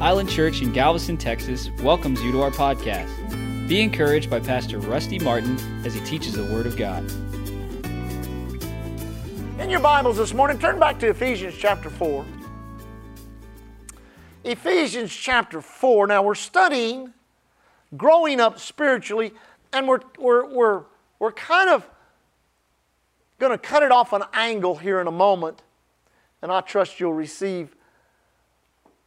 Island Church in Galveston, Texas welcomes you to our podcast. Be encouraged by Pastor Rusty Martin as he teaches the Word of God. In your Bibles this morning, turn back to Ephesians chapter 4. Ephesians chapter 4. Now we're studying growing up spiritually, and we're, we're, we're, we're kind of going to cut it off an angle here in a moment, and I trust you'll receive.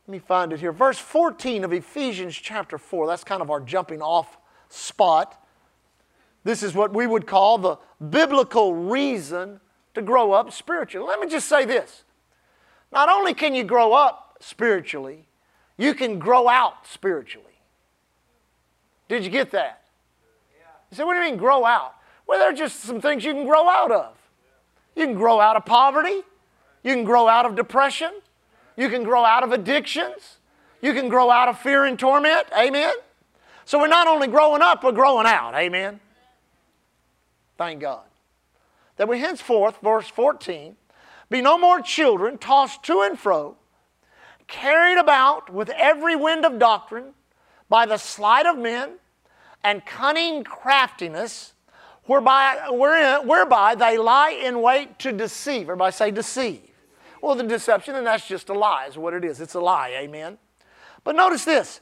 Let me find it here. Verse 14 of Ephesians chapter 4. That's kind of our jumping off spot. This is what we would call the biblical reason to grow up spiritually. Let me just say this. Not only can you grow up spiritually, you can grow out spiritually. Did you get that? You say, what do you mean grow out? Well, there are just some things you can grow out of. You can grow out of poverty. You can grow out of depression. You can grow out of addictions. You can grow out of fear and torment. Amen? So we're not only growing up, we're growing out. Amen? Thank God. That we henceforth, verse 14, be no more children tossed to and fro, carried about with every wind of doctrine by the sleight of men and cunning craftiness whereby, whereby they lie in wait to deceive. Everybody say deceive. Well, the deception, and that's just a lie, is what it is. It's a lie, amen. But notice this.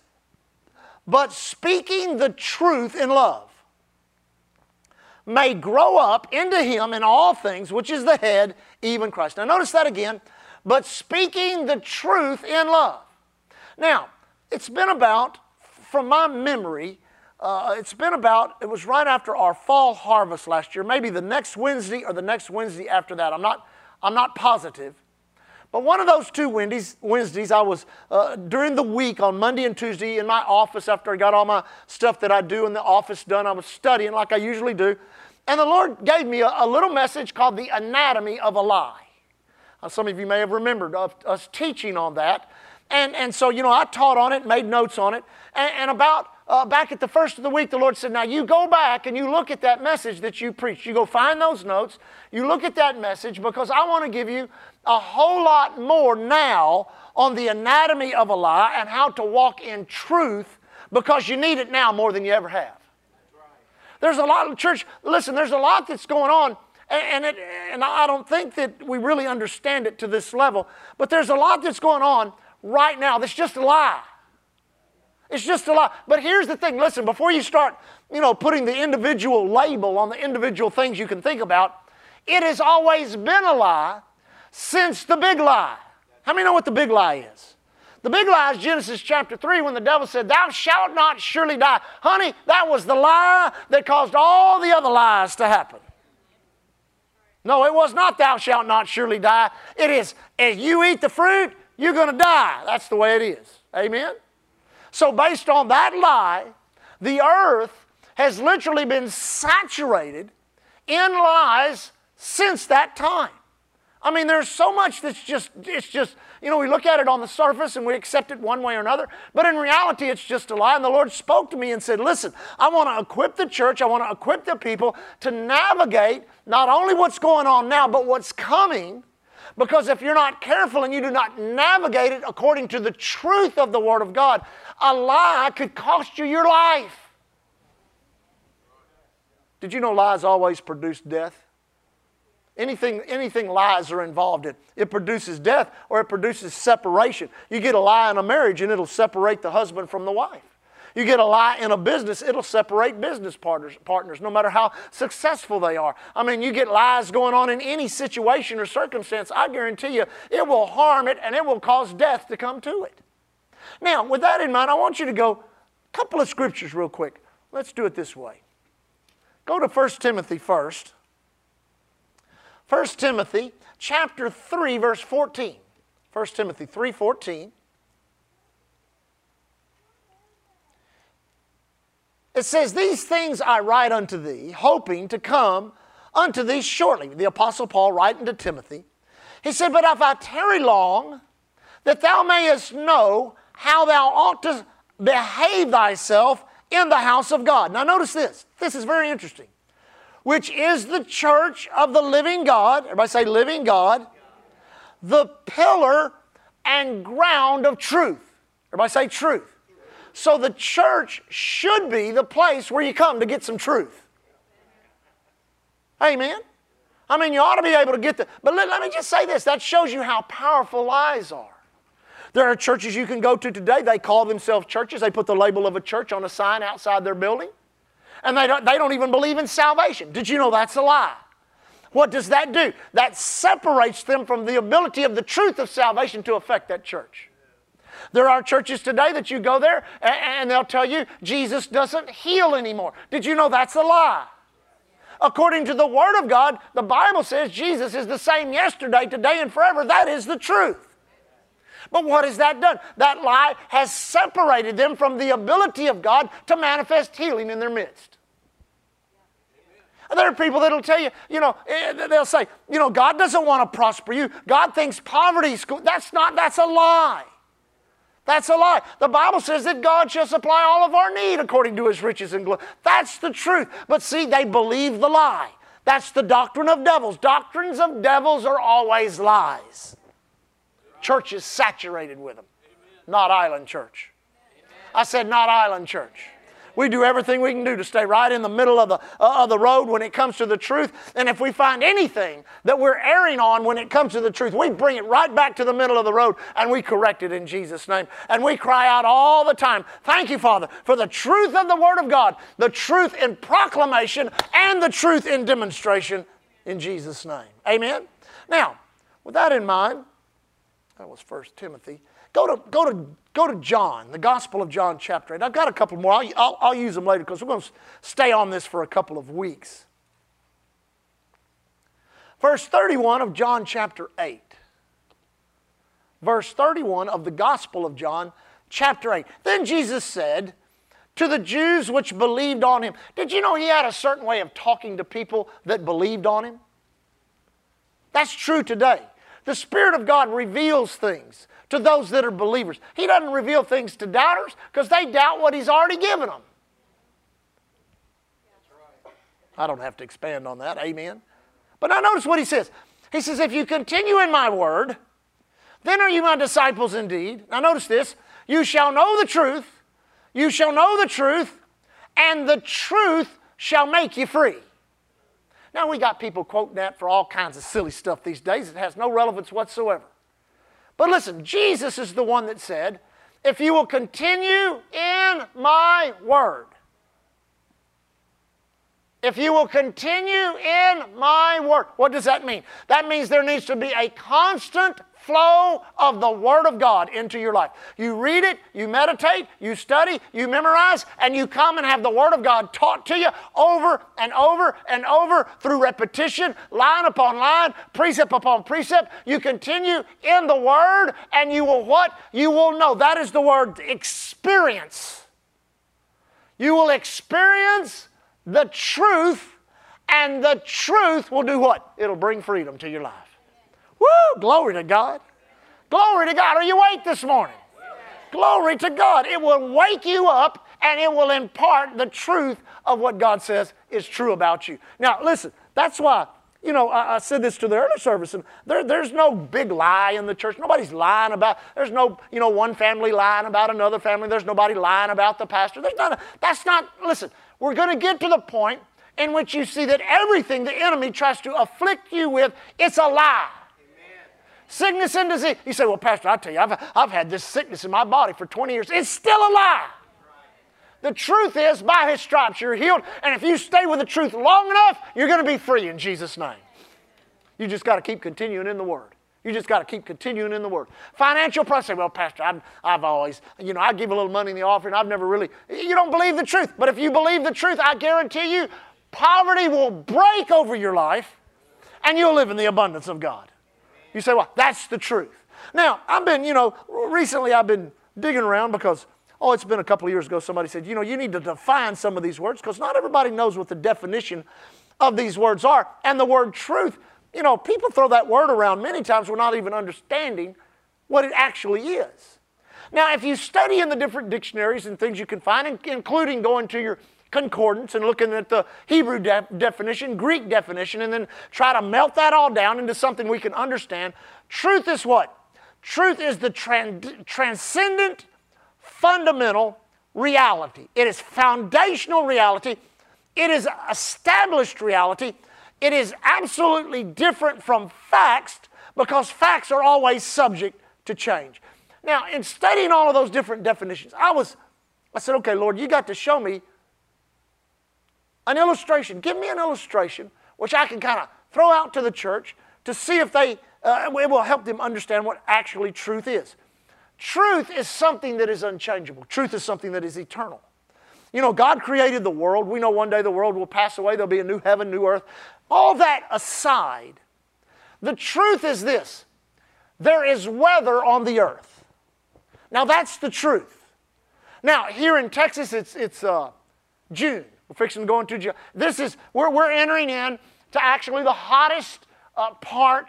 But speaking the truth in love may grow up into him in all things, which is the head, even Christ. Now, notice that again. But speaking the truth in love. Now, it's been about, from my memory, uh, it's been about, it was right after our fall harvest last year, maybe the next Wednesday or the next Wednesday after that. I'm not, I'm not positive. But one of those two Wednesdays, Wednesdays I was uh, during the week on Monday and Tuesday in my office after I got all my stuff that I do in the office done. I was studying like I usually do. And the Lord gave me a, a little message called The Anatomy of a Lie. Some of you may have remembered us teaching on that. And, and so, you know, I taught on it, made notes on it. And, and about uh, back at the first of the week, the Lord said, Now you go back and you look at that message that you preached. You go find those notes, you look at that message because I want to give you a whole lot more now on the anatomy of a lie and how to walk in truth because you need it now more than you ever have. There's a lot of church, listen, there's a lot that's going on, and, it, and I don't think that we really understand it to this level, but there's a lot that's going on right now that's just a lie. It's just a lie. But here's the thing listen, before you start, you know, putting the individual label on the individual things you can think about, it has always been a lie since the big lie. How many know what the big lie is? The big lie is Genesis chapter 3 when the devil said, Thou shalt not surely die. Honey, that was the lie that caused all the other lies to happen. No, it was not, Thou shalt not surely die. It is, if you eat the fruit, you're going to die. That's the way it is. Amen? So, based on that lie, the earth has literally been saturated in lies since that time. I mean, there's so much that's just, it's just, you know, we look at it on the surface and we accept it one way or another, but in reality, it's just a lie. And the Lord spoke to me and said, Listen, I want to equip the church, I want to equip the people to navigate not only what's going on now, but what's coming because if you're not careful and you do not navigate it according to the truth of the Word of God, a lie could cost you your life. Did you know lies always produce death? Anything, anything lies are involved in. It produces death or it produces separation. You get a lie in a marriage and it'll separate the husband from the wife. You get a lie in a business, it'll separate business partners, partners, no matter how successful they are. I mean, you get lies going on in any situation or circumstance, I guarantee you, it will harm it and it will cause death to come to it. Now, with that in mind, I want you to go a couple of scriptures real quick. Let's do it this way. Go to 1 Timothy first. 1 Timothy chapter 3 verse 14. 1 Timothy 3:14. It says, These things I write unto thee, hoping to come unto thee shortly. The Apostle Paul writing to Timothy. He said, But if I tarry long, that thou mayest know how thou ought to behave thyself in the house of God. Now, notice this. This is very interesting. Which is the church of the living God. Everybody say, living God. The pillar and ground of truth. Everybody say truth. So the church should be the place where you come to get some truth. Amen. I mean, you ought to be able to get the. But let, let me just say this that shows you how powerful lies are. There are churches you can go to today, they call themselves churches. They put the label of a church on a sign outside their building. And they don't, they don't even believe in salvation. Did you know that's a lie? What does that do? That separates them from the ability of the truth of salvation to affect that church. There are churches today that you go there and they'll tell you Jesus doesn't heal anymore. Did you know that's a lie? According to the Word of God, the Bible says Jesus is the same yesterday, today, and forever. That is the truth. But what has that done? That lie has separated them from the ability of God to manifest healing in their midst. There are people that'll tell you, you know, eh, they'll say, you know, God doesn't want to prosper you. God thinks poverty is good. That's not, that's a lie. That's a lie. The Bible says that God shall supply all of our need according to his riches and glory. That's the truth. But see, they believe the lie. That's the doctrine of devils. Doctrines of devils are always lies. Church is saturated with them. Not Island Church. I said, not Island Church. We do everything we can do to stay right in the middle of the, uh, of the road when it comes to the truth. And if we find anything that we're erring on when it comes to the truth, we bring it right back to the middle of the road and we correct it in Jesus' name. And we cry out all the time, Thank you, Father, for the truth of the Word of God, the truth in proclamation, and the truth in demonstration in Jesus' name. Amen? Now, with that in mind, that was First Timothy. Go to, go to, go to John, the Gospel of John, chapter 8. I've got a couple more. I'll, I'll, I'll use them later because we're going to stay on this for a couple of weeks. Verse 31 of John, chapter 8. Verse 31 of the Gospel of John, chapter 8. Then Jesus said, to the Jews which believed on him. Did you know he had a certain way of talking to people that believed on him? That's true today. The Spirit of God reveals things to those that are believers. He doesn't reveal things to doubters because they doubt what He's already given them. I don't have to expand on that. Amen. But now notice what He says. He says, If you continue in my word, then are you my disciples indeed. Now notice this. You shall know the truth. You shall know the truth, and the truth shall make you free. Now, we got people quoting that for all kinds of silly stuff these days. It has no relevance whatsoever. But listen, Jesus is the one that said, If you will continue in my word, if you will continue in my word, what does that mean? That means there needs to be a constant flow of the Word of God into your life. You read it, you meditate, you study, you memorize, and you come and have the Word of God taught to you over and over and over through repetition, line upon line, precept upon precept. You continue in the Word, and you will what? You will know. That is the word experience. You will experience the truth, and the truth will do what? It'll bring freedom to your life. Woo! Glory to God. Glory to God. Are you awake this morning? Glory to God. It will wake you up and it will impart the truth of what God says is true about you. Now, listen, that's why, you know, I, I said this to the early service, and there, there's no big lie in the church. Nobody's lying about, there's no, you know, one family lying about another family. There's nobody lying about the pastor. There's not, that's not, listen, we're going to get to the point in which you see that everything the enemy tries to afflict you with, it's a lie sickness and disease. You say, Well, Pastor, I tell you, I've, I've had this sickness in my body for 20 years. It's still a lie. The truth is, by his stripes, you're healed. And if you stay with the truth long enough, you're going to be free in Jesus' name. You just got to keep continuing in the Word. You just got to keep continuing in the Word. Financial prosperity. Well, Pastor, I've, I've always, you know, I give a little money in the offering. I've never really, you don't believe the truth. But if you believe the truth, I guarantee you, poverty will break over your life and you'll live in the abundance of God. You say, well, that's the truth. Now, I've been, you know, recently I've been digging around because, oh, it's been a couple of years ago, somebody said, you know, you need to define some of these words because not everybody knows what the definition of these words are. And the word truth, you know, people throw that word around many times without even understanding what it actually is. Now, if you study in the different dictionaries and things you can find, including going to your concordance and looking at the Hebrew de- definition, Greek definition, and then try to melt that all down into something we can understand. Truth is what? Truth is the trans- transcendent, fundamental reality. It is foundational reality. It is established reality. It is absolutely different from facts because facts are always subject to change. Now, in studying all of those different definitions, I was, I said, okay, Lord, you got to show me an illustration. Give me an illustration which I can kind of throw out to the church to see if they, uh, it will help them understand what actually truth is. Truth is something that is unchangeable. Truth is something that is eternal. You know, God created the world. We know one day the world will pass away. There'll be a new heaven, new earth. All that aside, the truth is this there is weather on the earth. Now, that's the truth. Now, here in Texas, it's, it's uh, June. We're fixing to go into June. This is, we're, we're entering in to actually the hottest uh, part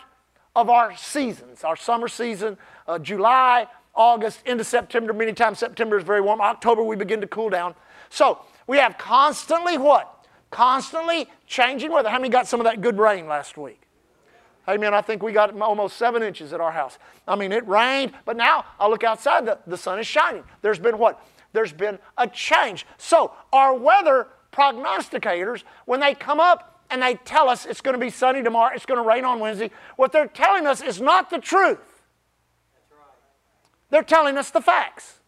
of our seasons, our summer season, uh, July, August, into September. Many times September is very warm. October, we begin to cool down. So we have constantly what? Constantly changing weather. How many got some of that good rain last week? Amen. I think we got almost seven inches at our house. I mean, it rained, but now I look outside, the, the sun is shining. There's been what? There's been a change. So, our weather prognosticators, when they come up and they tell us it's going to be sunny tomorrow, it's going to rain on Wednesday, what they're telling us is not the truth. They're telling us the facts.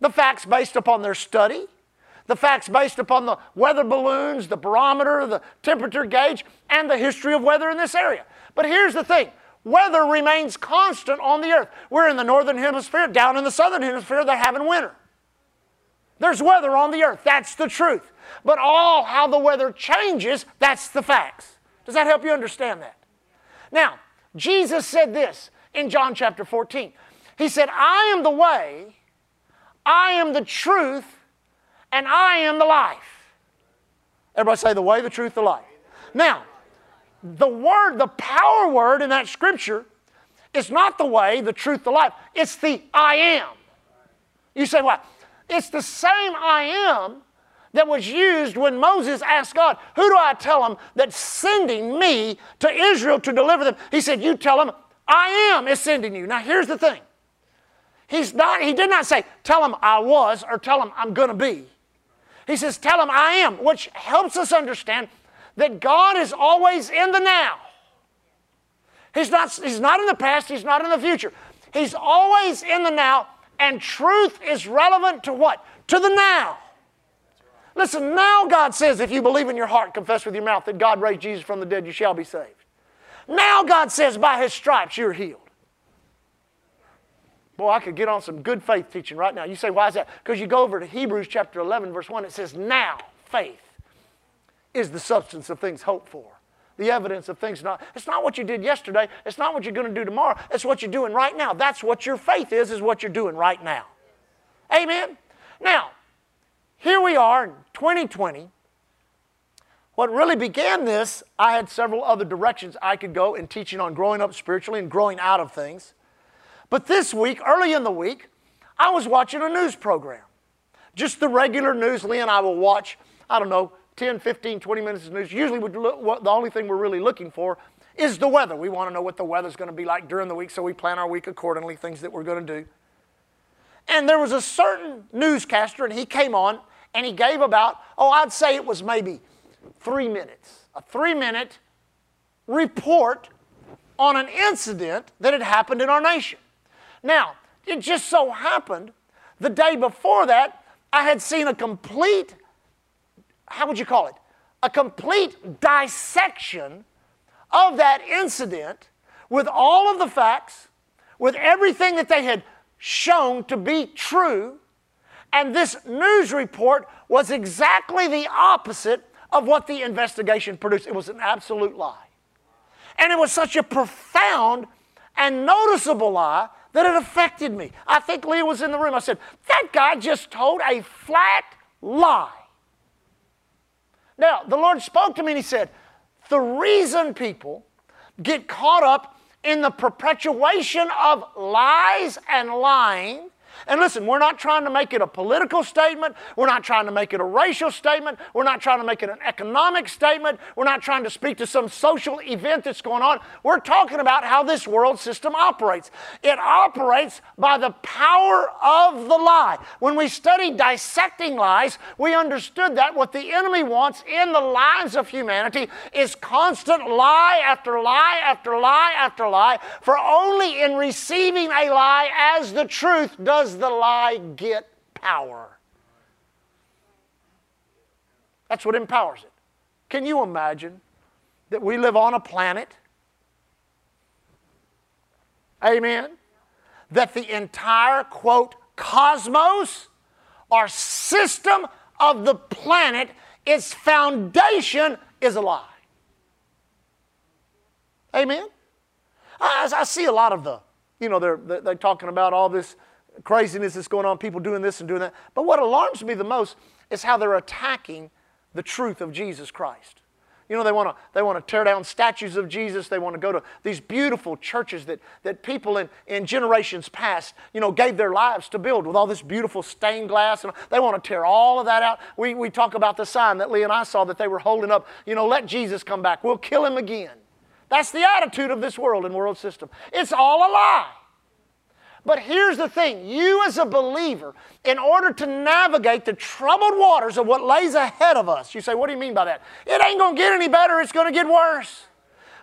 The facts based upon their study, the facts based upon the weather balloons, the barometer, the temperature gauge, and the history of weather in this area. But here's the thing weather remains constant on the earth. We're in the northern hemisphere, down in the southern hemisphere, they're having winter. There's weather on the earth. That's the truth. But all how the weather changes, that's the facts. Does that help you understand that? Now, Jesus said this in John chapter 14. He said, I am the way, I am the truth, and I am the life. Everybody say the way, the truth, the life. Now, the word, the power word in that scripture is not the way, the truth, the life. It's the I am. You say, what? It's the same I am that was used when Moses asked God, Who do I tell him that's sending me to Israel to deliver them? He said, You tell him, I am is sending you. Now here's the thing. He's not, he did not say, Tell him I was or tell him I'm going to be. He says, Tell him I am, which helps us understand that God is always in the now. He's not, he's not in the past, He's not in the future. He's always in the now, and truth is relevant to what? To the now. Listen, now God says if you believe in your heart, confess with your mouth that God raised Jesus from the dead, you shall be saved. Now God says by His stripes you're healed. Boy, I could get on some good faith teaching right now. You say, why is that? Because you go over to Hebrews chapter 11, verse 1, it says, Now faith is the substance of things hoped for, the evidence of things not. It's not what you did yesterday. It's not what you're going to do tomorrow. It's what you're doing right now. That's what your faith is, is what you're doing right now. Amen? Now, here we are in 2020. What really began this, I had several other directions I could go in teaching on growing up spiritually and growing out of things. But this week, early in the week, I was watching a news program. Just the regular news Lee and I will watch, I don't know, 10, 15, 20 minutes of news. Usually, look, the only thing we're really looking for is the weather. We want to know what the weather's going to be like during the week, so we plan our week accordingly, things that we're going to do. And there was a certain newscaster, and he came on and he gave about, oh, I'd say it was maybe three minutes, a three minute report on an incident that had happened in our nation. Now, it just so happened the day before that, I had seen a complete how would you call it? A complete dissection of that incident with all of the facts, with everything that they had shown to be true. And this news report was exactly the opposite of what the investigation produced. It was an absolute lie. And it was such a profound and noticeable lie that it affected me. I think Leah was in the room. I said, That guy just told a flat lie. Now, the Lord spoke to me and He said, The reason people get caught up in the perpetuation of lies and lying And listen, we're not trying to make it a political statement. We're not trying to make it a racial statement. We're not trying to make it an economic statement. We're not trying to speak to some social event that's going on. We're talking about how this world system operates. It operates by the power of the lie. When we studied dissecting lies, we understood that what the enemy wants in the lives of humanity is constant lie after lie after lie after lie, for only in receiving a lie as the truth does the lie get power. That's what empowers it. Can you imagine that we live on a planet? Amen. That the entire, quote, cosmos or system of the planet, its foundation is a lie. Amen. I, I see a lot of the, you know, they're, they're talking about all this craziness that's going on, people doing this and doing that. But what alarms me the most is how they're attacking the truth of Jesus Christ. You know, they want to they want to tear down statues of Jesus. They want to go to these beautiful churches that, that people in, in generations past, you know, gave their lives to build with all this beautiful stained glass. And they want to tear all of that out. We, we talk about the sign that Lee and I saw that they were holding up, you know, let Jesus come back. We'll kill him again. That's the attitude of this world and world system. It's all a lie. But here's the thing you, as a believer, in order to navigate the troubled waters of what lays ahead of us, you say, What do you mean by that? It ain't going to get any better, it's going to get worse.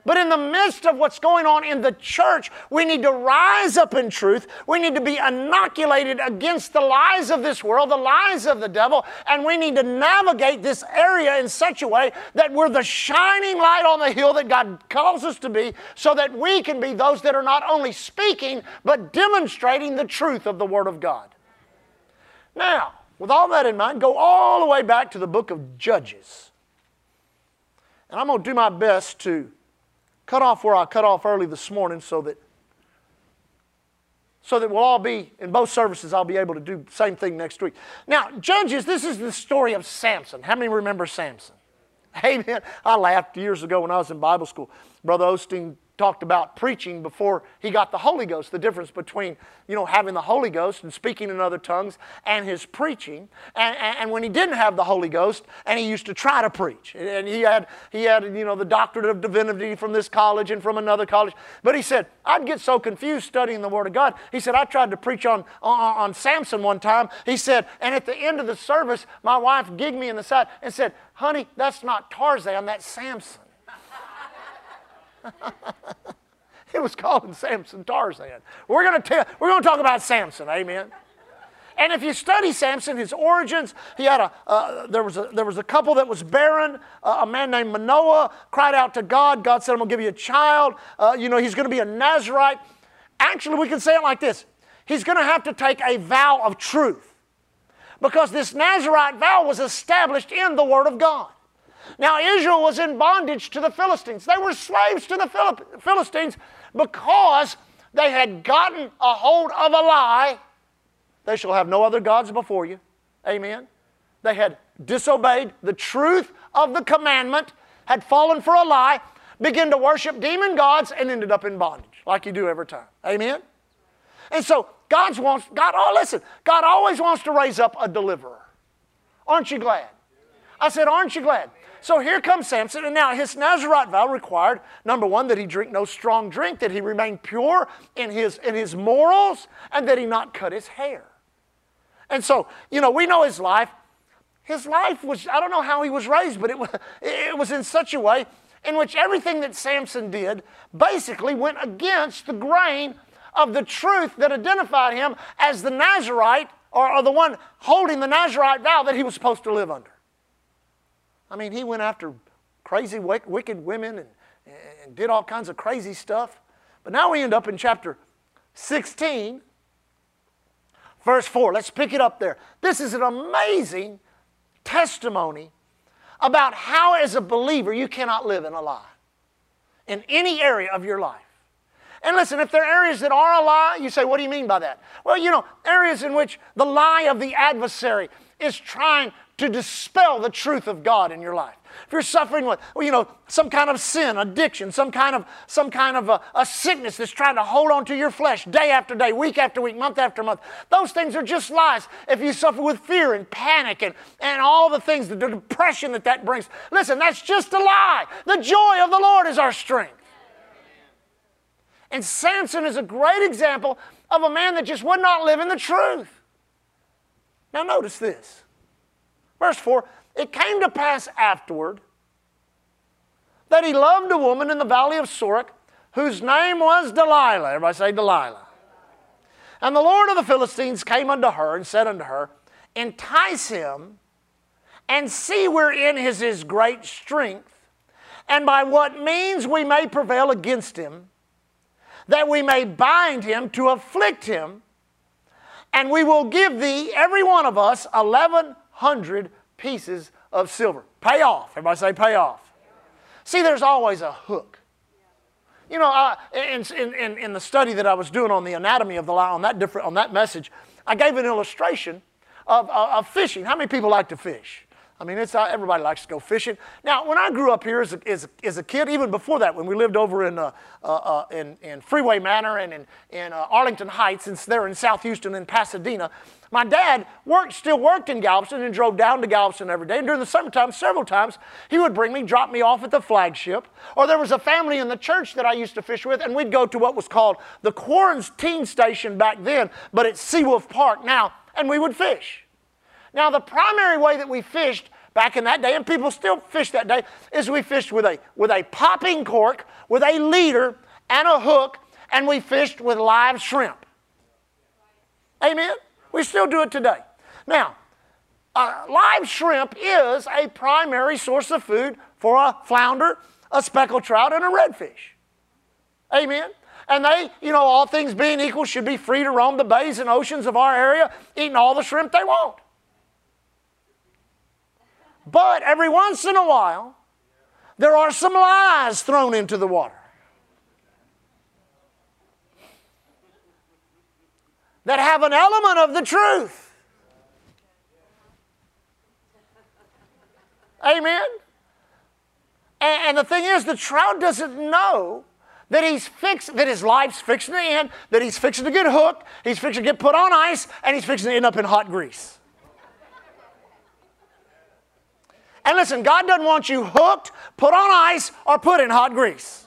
But in the midst of what's going on in the church, we need to rise up in truth. We need to be inoculated against the lies of this world, the lies of the devil, and we need to navigate this area in such a way that we're the shining light on the hill that God calls us to be, so that we can be those that are not only speaking, but demonstrating the truth of the Word of God. Now, with all that in mind, go all the way back to the book of Judges. And I'm going to do my best to cut off where I cut off early this morning so that so that we'll all be in both services i'll be able to do the same thing next week. Now judges this is the story of samson. How many remember samson? Amen. I laughed years ago when i was in bible school. Brother osteen talked about preaching before he got the Holy Ghost, the difference between, you know, having the Holy Ghost and speaking in other tongues and his preaching. And, and, and, when he didn't have the Holy Ghost and he used to try to preach. And he had, he had, you know, the doctorate of divinity from this college and from another college. But he said, I'd get so confused studying the Word of God. He said, I tried to preach on, on, on Samson one time. He said, and at the end of the service, my wife gigged me in the side and said, honey, that's not Tarzan, that's Samson. it was called Samson Tarzan. We're going to tell, we're going to talk about Samson. Amen. And if you study Samson, his origins, he had a uh, there was a there was a couple that was barren. Uh, a man named Manoah cried out to God. God said, "I'm going to give you a child. Uh, you know, he's going to be a Nazarite." Actually, we can say it like this: He's going to have to take a vow of truth, because this Nazarite vow was established in the Word of God. Now, Israel was in bondage to the Philistines. They were slaves to the Philistines because they had gotten a hold of a lie. They shall have no other gods before you. Amen. They had disobeyed the truth of the commandment, had fallen for a lie, began to worship demon gods, and ended up in bondage, like you do every time. Amen. And so God's wants God. Oh, listen, God always wants to raise up a deliverer. Aren't you glad? I said, aren't you glad? So here comes Samson, and now his Nazarite vow required number one, that he drink no strong drink, that he remain pure in his, in his morals, and that he not cut his hair. And so, you know, we know his life. His life was, I don't know how he was raised, but it was, it was in such a way in which everything that Samson did basically went against the grain of the truth that identified him as the Nazarite or, or the one holding the Nazarite vow that he was supposed to live under. I mean, he went after crazy, wicked women and, and did all kinds of crazy stuff. But now we end up in chapter 16, verse 4. Let's pick it up there. This is an amazing testimony about how, as a believer, you cannot live in a lie in any area of your life. And listen, if there are areas that are a lie, you say, what do you mean by that? Well, you know, areas in which the lie of the adversary is trying to dispel the truth of God in your life. If you're suffering with, you know, some kind of sin, addiction, some kind of, some kind of a, a sickness that's trying to hold on to your flesh day after day, week after week, month after month, those things are just lies. If you suffer with fear and panic and, and all the things, the depression that that brings, listen, that's just a lie. The joy of the Lord is our strength. And Samson is a great example of a man that just would not live in the truth. Now, notice this. Verse 4 It came to pass afterward that he loved a woman in the valley of Sorek whose name was Delilah. Everybody say Delilah. And the Lord of the Philistines came unto her and said unto her, Entice him and see wherein is his great strength, and by what means we may prevail against him that we may bind him to afflict him, and we will give thee, every one of us, 1,100 pieces of silver. Pay off. Everybody say, pay off. See, there's always a hook. You know, I, in, in, in the study that I was doing on the anatomy of the lion, on that, different, on that message, I gave an illustration of, of, of fishing. How many people like to fish? I mean, it's, uh, everybody likes to go fishing. Now, when I grew up here as a, as a, as a kid, even before that, when we lived over in, uh, uh, uh in, in, Freeway Manor and in, in uh, Arlington Heights, and there in South Houston and Pasadena, my dad worked, still worked in Galveston and drove down to Galveston every day. And during the summertime, several times, he would bring me, drop me off at the flagship. Or there was a family in the church that I used to fish with, and we'd go to what was called the quarantine station back then, but it's Seawolf Park now, and we would fish. Now, the primary way that we fished back in that day, and people still fish that day, is we fished with a, with a popping cork, with a leader, and a hook, and we fished with live shrimp. Amen? We still do it today. Now, uh, live shrimp is a primary source of food for a flounder, a speckled trout, and a redfish. Amen? And they, you know, all things being equal, should be free to roam the bays and oceans of our area, eating all the shrimp they want. But every once in a while, there are some lies thrown into the water that have an element of the truth. Amen? And, the thing is, the trout doesn't know that he's fixed, that his life's fixing to end, that he's fixing to get hooked, he's fixing to get put on ice, and he's fixing to end up in hot grease. And listen, God doesn't want you hooked, put on ice, or put in hot grease.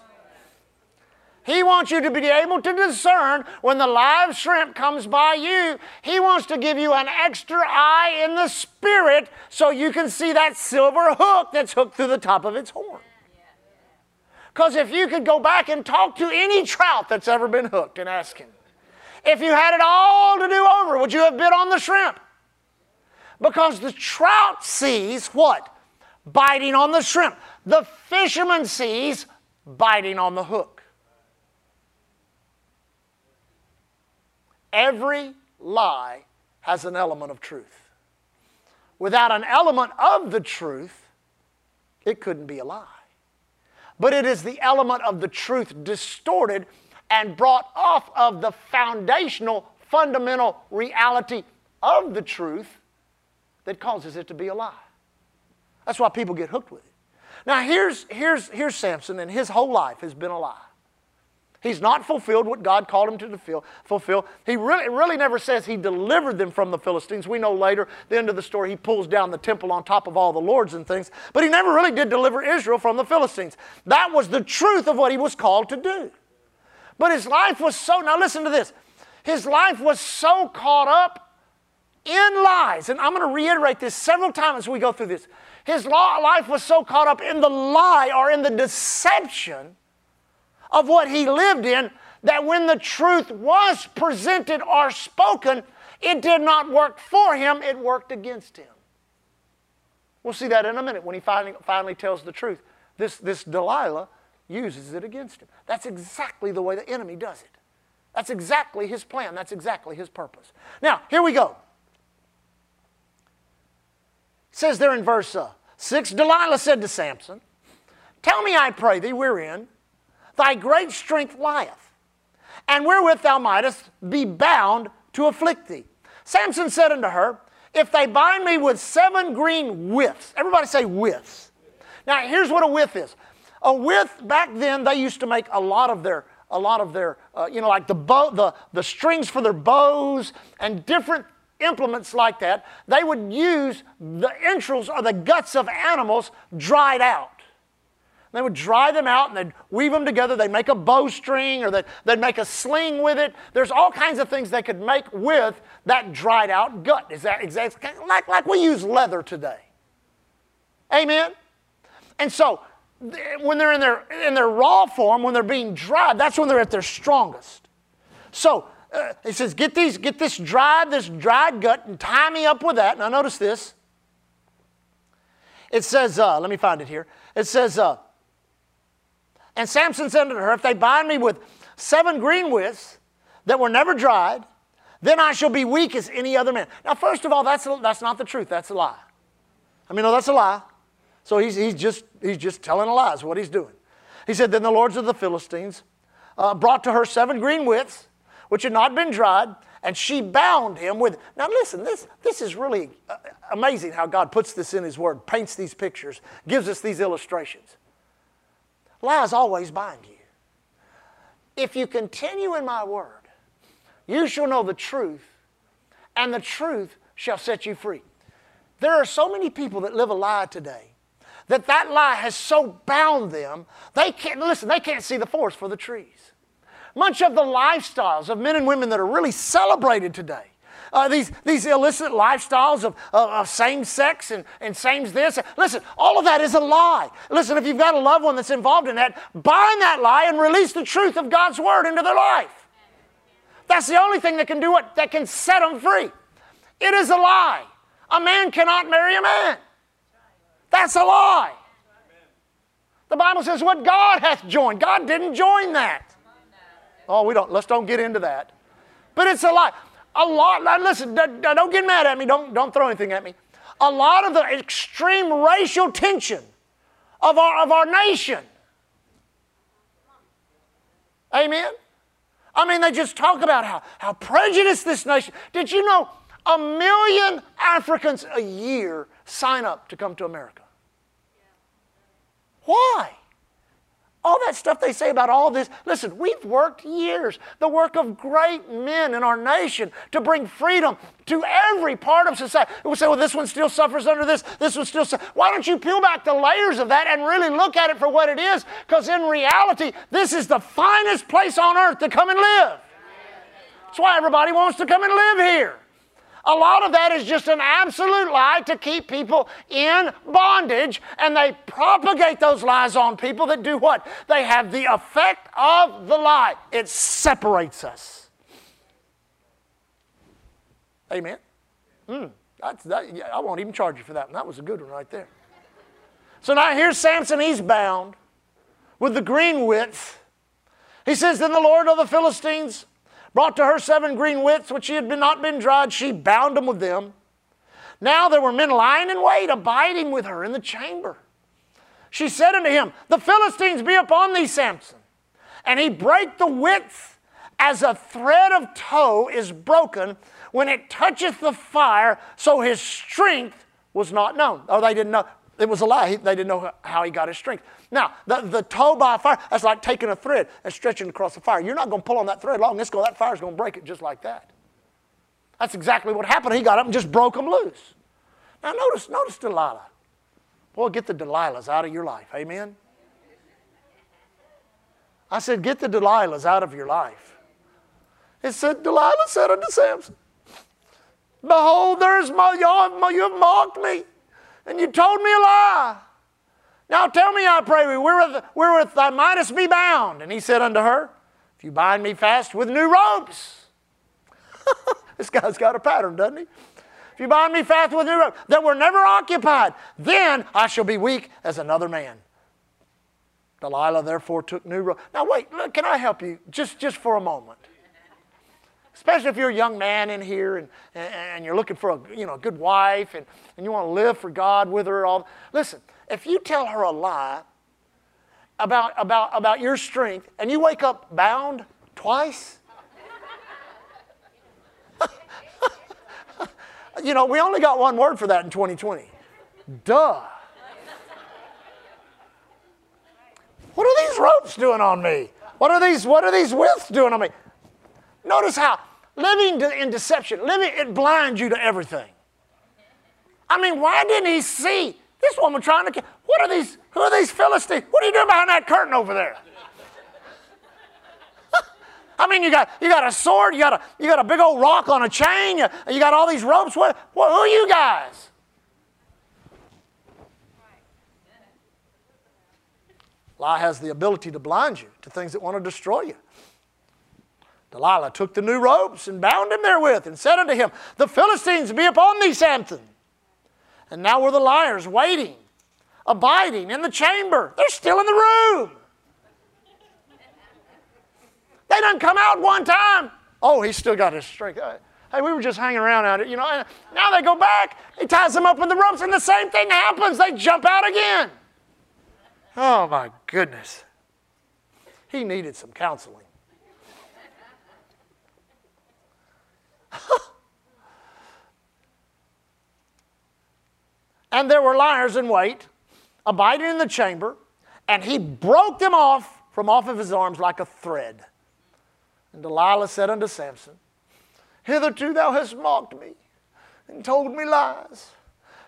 He wants you to be able to discern when the live shrimp comes by you. He wants to give you an extra eye in the spirit so you can see that silver hook that's hooked through the top of its horn. Because if you could go back and talk to any trout that's ever been hooked and ask him, if you had it all to do over, would you have bit on the shrimp? Because the trout sees what? Biting on the shrimp. The fisherman sees biting on the hook. Every lie has an element of truth. Without an element of the truth, it couldn't be a lie. But it is the element of the truth distorted and brought off of the foundational, fundamental reality of the truth that causes it to be a lie. That's why people get hooked with it. Now, here's, here's, here's Samson, and his whole life has been a lie. He's not fulfilled what God called him to fulfill. He really, really never says he delivered them from the Philistines. We know later, the end of the story, he pulls down the temple on top of all the lords and things. But he never really did deliver Israel from the Philistines. That was the truth of what he was called to do. But his life was so, now listen to this. His life was so caught up in lies. And I'm going to reiterate this several times as we go through this. His life was so caught up in the lie or in the deception of what he lived in that when the truth was presented or spoken, it did not work for him, it worked against him. We'll see that in a minute when he finally, finally tells the truth. This, this Delilah uses it against him. That's exactly the way the enemy does it. That's exactly his plan. That's exactly his purpose. Now, here we go. Says there in verse uh, 6 Delilah said to Samson, Tell me, I pray thee, wherein thy great strength lieth, and wherewith thou mightest be bound to afflict thee. Samson said unto her, if they bind me with seven green withs, everybody say withs. Now, here's what a withe is. A withe back then they used to make a lot of their a lot of their uh, you know like the bow the the strings for their bows and different implements like that. They would use the entrails or the guts of animals dried out. They would dry them out and they'd weave them together. They'd make a bowstring or they'd, they'd make a sling with it. There's all kinds of things they could make with that dried out gut. Is that exactly like, like we use leather today? Amen? And so when they're in their, in their raw form, when they're being dried, that's when they're at their strongest. So uh, it says, get, these, get this dried, this dried gut, and tie me up with that. Now notice this. It says, uh, let me find it here. It says, uh, and Samson said to her, If they bind me with seven green withs that were never dried, then I shall be weak as any other man. Now, first of all, that's, that's not the truth. That's a lie. I mean, no, that's a lie. So he's, he's, just, he's just telling a lie, is what he's doing. He said, Then the lords of the Philistines uh, brought to her seven green withs, which had not been dried, and she bound him with. Now, listen, this, this is really uh, amazing how God puts this in His Word, paints these pictures, gives us these illustrations. Lies always bind you. If you continue in my word, you shall know the truth, and the truth shall set you free. There are so many people that live a lie today that that lie has so bound them, they can't, listen, they can't see the forest for the trees. Much of the lifestyles of men and women that are really celebrated today uh, these, these illicit lifestyles of, of, of same sex and, and same this. Listen, all of that is a lie. Listen, if you've got a loved one that's involved in that, bind that lie and release the truth of God's word into their life. That's the only thing that can do it, that can set them free. It is a lie. A man cannot marry a man. That's a lie. The Bible says what God hath joined. God didn't join that. Oh, we don't, let's don't get into that. But it's a lot. a lot, listen, don't get mad at me, don't, don't throw anything at me. A lot of the extreme racial tension of our, of our nation. Amen? I mean, they just talk about how, how prejudiced this nation. Did you know a million Africans a year sign up to come to America? Why? All that stuff they say about all this. Listen, we've worked years, the work of great men in our nation to bring freedom to every part of society. We say, well, this one still suffers under this, this one still suffers. Why don't you peel back the layers of that and really look at it for what it is? Because in reality, this is the finest place on earth to come and live. That's why everybody wants to come and live here. A lot of that is just an absolute lie to keep people in bondage, and they propagate those lies on people that do what? They have the effect of the lie. It separates us. Amen. Mm, that's, that, yeah, I won't even charge you for that. That was a good one right there. So now here's Samson. He's bound with the green withe. He says, Then the Lord of the Philistines brought to her seven green withs which she had been, not been dried. She bound them with them. Now there were men lying in wait, abiding with her in the chamber. She said unto him, The Philistines be upon thee, Samson. And he brake the withe as a thread of tow is broken when it toucheth the fire, so his strength was not known. Oh, they didn't know. It was a lie. They didn't know how he got his strength. Now, the, the tow by fire, that's like taking a thread and stretching across the fire. You're not going to pull on that thread long. This go, that fire's going to break it just like that. That's exactly what happened. He got up and just broke them loose. Now, notice, notice Delilah. Boy, get the Delilahs out of your life. Amen? I said, get the Delilahs out of your life. It said, Delilah said unto Samson, Behold, there's my, you have mocked me, and you told me a lie. Now tell me, I pray, wherewith, wherewith thou mightest be bound. And he said unto her, If you bind me fast with new ropes. this guy's got a pattern, doesn't he? If you bind me fast with new ropes that were never occupied, then I shall be weak as another man. Delilah therefore took new ropes. Now wait, look, can I help you just, just for a moment? Especially if you're a young man in here and, and you're looking for a, you know, a good wife and, and you want to live for God with her. All Listen, if you tell her a lie about, about, about your strength and you wake up bound twice, You know, we only got one word for that in 2020. Duh. What are these ropes doing on me? What are these, what are these withs doing on me? Notice how living in deception, living, it blinds you to everything. I mean, why didn't he see this woman trying to? What are these? Who are these Philistines? What are you doing behind that curtain over there? I mean, you got you got a sword, you got a you got a big old rock on a chain, you, you got all these ropes. What, what, who are you guys? Lie has the ability to blind you to things that want to destroy you. Delilah took the new ropes and bound him therewith and said unto him, The Philistines be upon thee, Samson. And now were the liars waiting, abiding in the chamber. They're still in the room. They done come out one time. Oh, he's still got his strength. Uh, hey, we were just hanging around out here, you know. Now they go back. He ties them up with the ropes, and the same thing happens. They jump out again. Oh my goodness. He needed some counseling. And there were liars in wait, abiding in the chamber, and he broke them off from off of his arms like a thread. And Delilah said unto Samson, Hitherto thou hast mocked me and told me lies.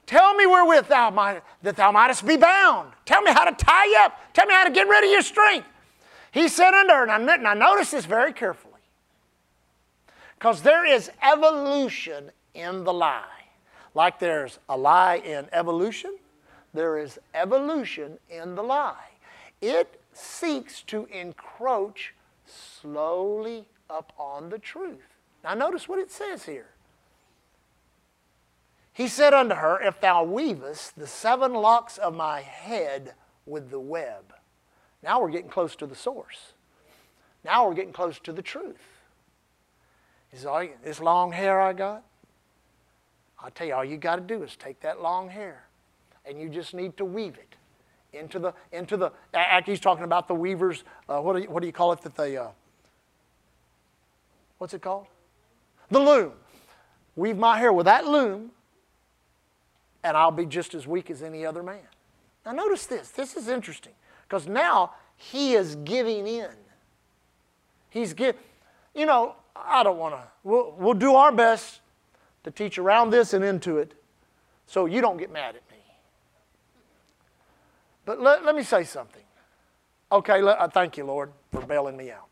Tell me wherewith thou might, that thou mightest be bound. Tell me how to tie you up. Tell me how to get rid of your strength. He said unto her, and I, notice this very carefully, because there is evolution in the lie. Like there's a lie in evolution, there is evolution in the lie. It seeks to encroach slowly upon the truth. Now, notice what it says here. He said unto her, If thou weavest the seven locks of my head with the web. Now we're getting close to the source. Now we're getting close to the truth. Is all, this long hair I got? I'll tell you, all you got to do is take that long hair and you just need to weave it into the, into the, actually he's talking about the weavers, uh, what, do you, what do you call it that they, uh, what's it called? The loom. Weave my hair with that loom and I'll be just as weak as any other man. Now notice this, this is interesting because now he is giving in. He's give, you know, I don't want to, we'll, we'll do our best to teach around this and into it so you don't get mad at me. But let, let me say something. Okay, let, I uh, thank you, Lord, for bailing me out.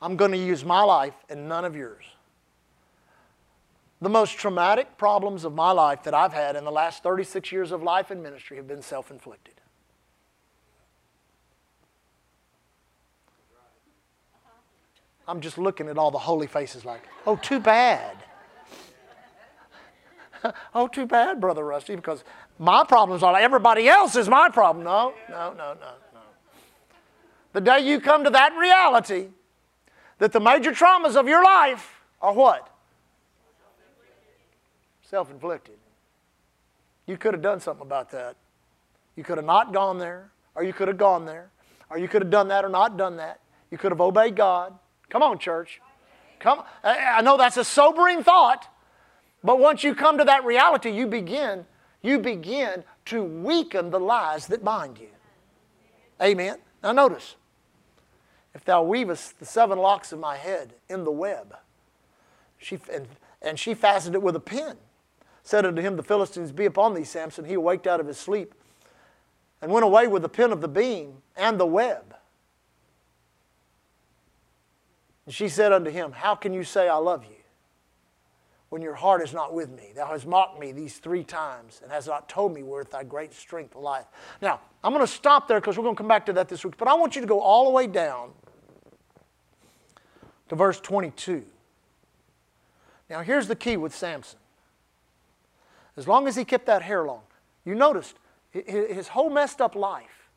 I'm going to use my life and none of yours. The most traumatic problems of my life that I've had in the last 36 years of life and ministry have been self inflicted. I'm just looking at all the holy faces like, oh, too bad. oh, too bad, Brother Rusty, because my problems like everybody else is my problem. No, no, no, no, no. The day you come to that reality that the major traumas of your life are what? Self inflicted. You could have done something about that. You could have not gone there, or you could have gone there, or you could have done that or not done that. You could have obeyed God. Come on, church. Come. I know that's a sobering thought, but once you come to that reality, you begin, you begin to weaken the lies that bind you. Amen. Now notice, if thou weavest the seven locks of my head in the web, she, and, and she fastened it with a pin, said unto him, The Philistines be upon thee, Samson. He awaked out of his sleep and went away with the pin of the beam and the web. And she said unto him, How can you say, I love you, when your heart is not with me? Thou hast mocked me these three times, and hast not told me where thy great strength lieth. Now, I'm going to stop there because we're going to come back to that this week, but I want you to go all the way down to verse 22. Now, here's the key with Samson. As long as he kept that hair long, you noticed his whole messed up life,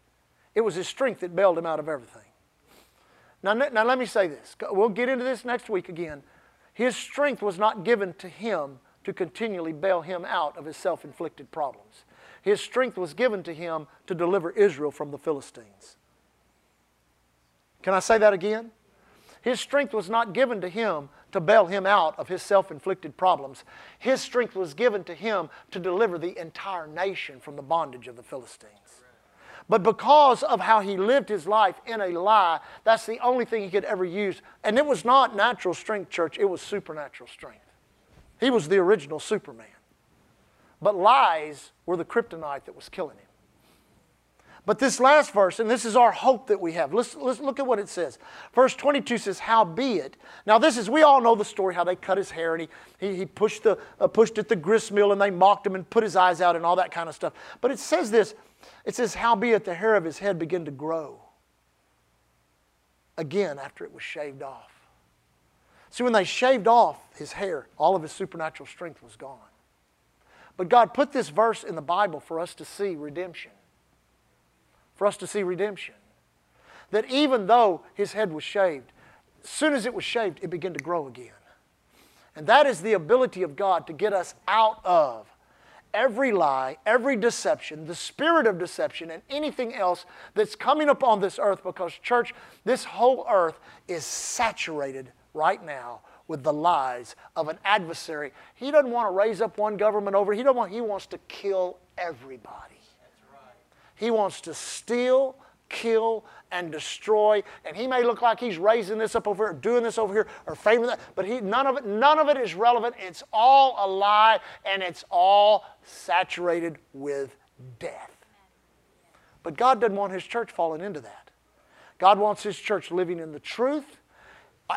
it was his strength that bailed him out of everything. Now, now, let me say this. We'll get into this next week again. His strength was not given to him to continually bail him out of his self inflicted problems. His strength was given to him to deliver Israel from the Philistines. Can I say that again? His strength was not given to him to bail him out of his self inflicted problems. His strength was given to him to deliver the entire nation from the bondage of the Philistines. But because of how he lived his life in a lie, that's the only thing he could ever use. And it was not natural strength, church, it was supernatural strength. He was the original Superman. But lies were the kryptonite that was killing him. But this last verse, and this is our hope that we have. Let's, let's look at what it says. Verse 22 says, How be it. Now, this is, we all know the story how they cut his hair and he, he, he pushed, the, uh, pushed at the grist mill and they mocked him and put his eyes out and all that kind of stuff. But it says this it says, Howbeit the hair of his head began to grow again after it was shaved off. See, when they shaved off his hair, all of his supernatural strength was gone. But God put this verse in the Bible for us to see redemption for us to see redemption. That even though his head was shaved, as soon as it was shaved, it began to grow again. And that is the ability of God to get us out of every lie, every deception, the spirit of deception, and anything else that's coming upon this earth because, church, this whole earth is saturated right now with the lies of an adversary. He doesn't want to raise up one government over, he, don't want, he wants to kill everybody. He wants to steal, kill, and destroy. And he may look like he's raising this up over here, doing this over here, or framing that, but he, none, of it, none of it is relevant. It's all a lie, and it's all saturated with death. But God doesn't want his church falling into that. God wants his church living in the truth,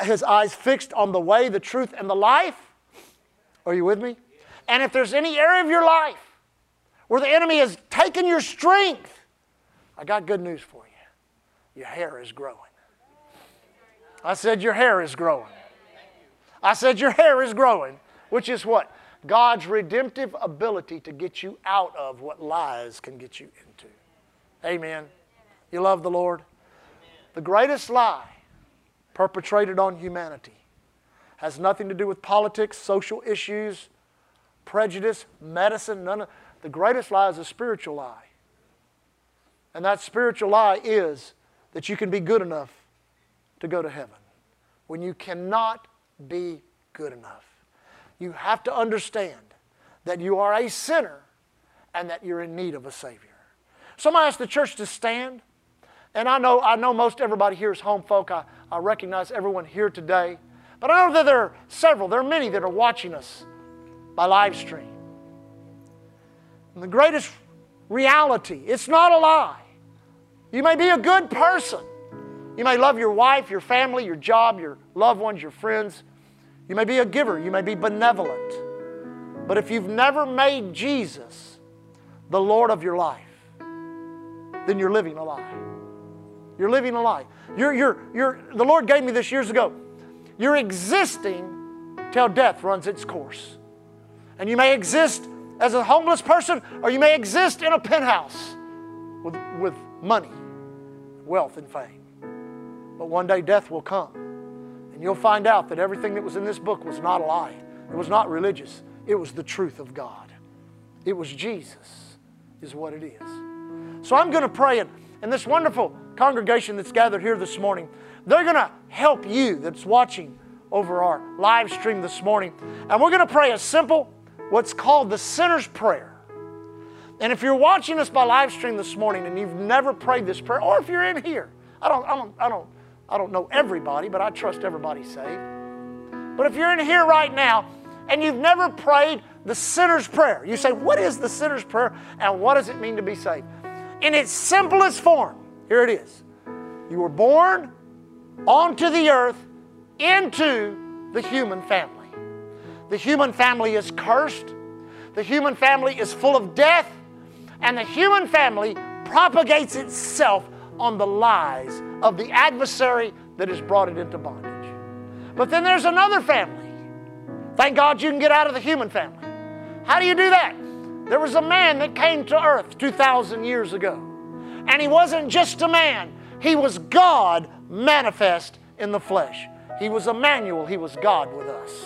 his eyes fixed on the way, the truth, and the life. Are you with me? And if there's any area of your life where the enemy has taken your strength, I got good news for you. Your hair is growing. I said, Your hair is growing. I said, Your hair is growing, which is what? God's redemptive ability to get you out of what lies can get you into. Amen. You love the Lord? The greatest lie perpetrated on humanity has nothing to do with politics, social issues, prejudice, medicine, none of the greatest lie is a spiritual lie. And that spiritual lie is that you can be good enough to go to heaven when you cannot be good enough. You have to understand that you are a sinner and that you're in need of a Savior. So I'm going to ask the church to stand. And I know, I know most everybody here is home folk. I, I recognize everyone here today. But I know that there are several, there are many that are watching us by live stream. And the greatest reality, it's not a lie. You may be a good person. You may love your wife, your family, your job, your loved ones, your friends. You may be a giver. You may be benevolent. But if you've never made Jesus the Lord of your life, then you're living a lie. You're living a lie. You're, you're, you're, the Lord gave me this years ago. You're existing till death runs its course. And you may exist as a homeless person, or you may exist in a penthouse with, with money, wealth, and fame. But one day death will come, and you'll find out that everything that was in this book was not a lie. It was not religious, it was the truth of God. It was Jesus, is what it is. So I'm going to pray, and, and this wonderful congregation that's gathered here this morning, they're going to help you that's watching over our live stream this morning. And we're going to pray a simple what's called the sinner's prayer. And if you're watching us by live stream this morning and you've never prayed this prayer, or if you're in here, I don't, I don't, I don't, I don't know everybody, but I trust everybody's saved. But if you're in here right now and you've never prayed the sinner's prayer, you say, What is the sinner's prayer and what does it mean to be saved? In its simplest form, here it is. You were born onto the earth into the human family. The human family is cursed. The human family is full of death. And the human family propagates itself on the lies of the adversary that has brought it into bondage. But then there's another family. Thank God you can get out of the human family. How do you do that? There was a man that came to earth 2,000 years ago. And he wasn't just a man, he was God manifest in the flesh. He was Emmanuel, he was God with us.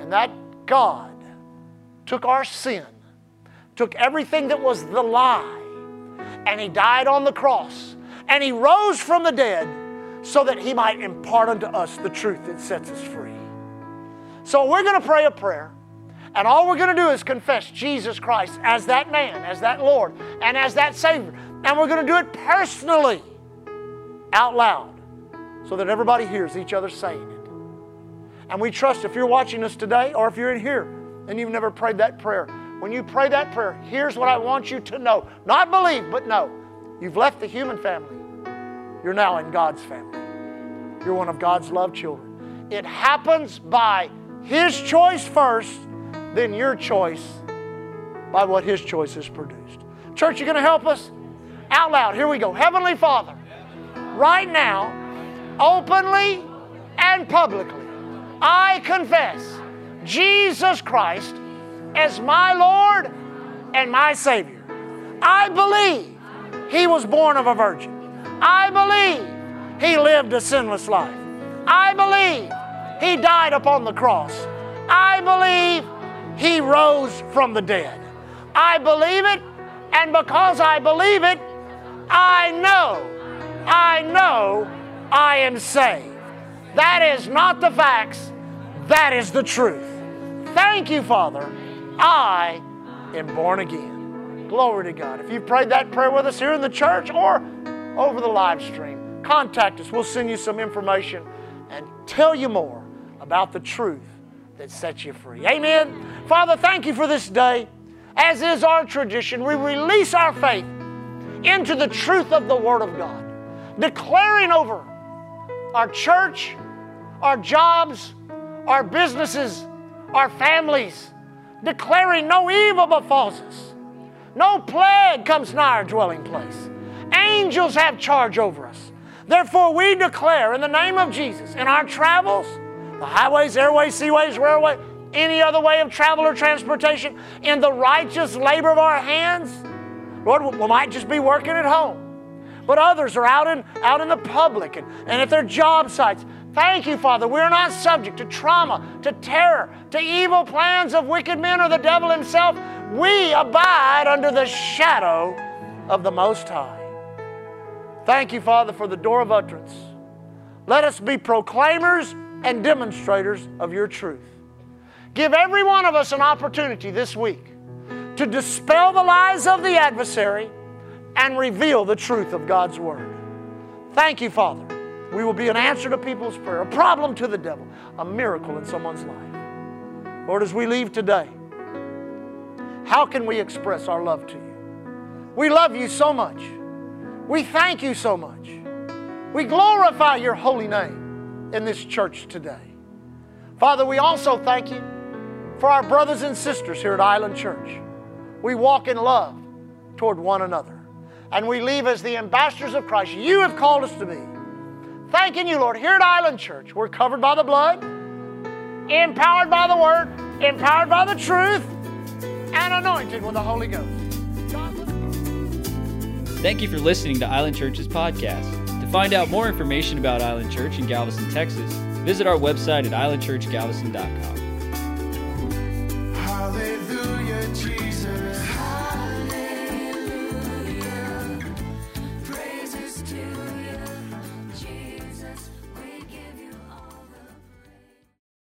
And that God took our sin, took everything that was the lie, and He died on the cross. And He rose from the dead so that He might impart unto us the truth that sets us free. So we're going to pray a prayer. And all we're going to do is confess Jesus Christ as that man, as that Lord, and as that Savior. And we're going to do it personally, out loud, so that everybody hears each other saying it. And we trust if you're watching us today or if you're in here and you've never prayed that prayer, when you pray that prayer, here's what I want you to know. Not believe, but know. You've left the human family. You're now in God's family. You're one of God's loved children. It happens by His choice first, then your choice by what His choice has produced. Church, you're going to help us? Out loud, here we go. Heavenly Father, right now, openly and publicly, I confess Jesus Christ as my Lord and my Savior. I believe He was born of a virgin. I believe He lived a sinless life. I believe He died upon the cross. I believe He rose from the dead. I believe it, and because I believe it, I know, I know I am saved. That is not the facts, that is the truth. Thank you, Father. I am born again. Glory to God. If you've prayed that prayer with us here in the church or over the live stream, contact us. We'll send you some information and tell you more about the truth that sets you free. Amen. Father, thank you for this day. As is our tradition, we release our faith into the truth of the Word of God, declaring over our church, our jobs, our businesses, our families, declaring no evil befalls us. No plague comes nigh our dwelling place. Angels have charge over us. Therefore, we declare in the name of Jesus in our travels, the highways, airways, seaways, railway, any other way of travel or transportation, in the righteous labor of our hands. Lord, we might just be working at home, but others are out in, out in the public and, and at their job sites. Thank you, Father. We're not subject to trauma, to terror, to evil plans of wicked men or the devil himself. We abide under the shadow of the Most High. Thank you, Father, for the door of utterance. Let us be proclaimers and demonstrators of your truth. Give every one of us an opportunity this week to dispel the lies of the adversary and reveal the truth of God's Word. Thank you, Father. We will be an answer to people's prayer, a problem to the devil, a miracle in someone's life. Lord, as we leave today, how can we express our love to you? We love you so much. We thank you so much. We glorify your holy name in this church today. Father, we also thank you for our brothers and sisters here at Island Church. We walk in love toward one another. And we leave as the ambassadors of Christ you have called us to be. Thanking you, Lord, here at Island Church, we're covered by the blood, empowered by the word, empowered by the truth, and anointed with the Holy Ghost. God... Thank you for listening to Island Church's podcast. To find out more information about Island Church in Galveston, Texas, visit our website at islandchurchgalveston.com. Hallelujah, Jesus.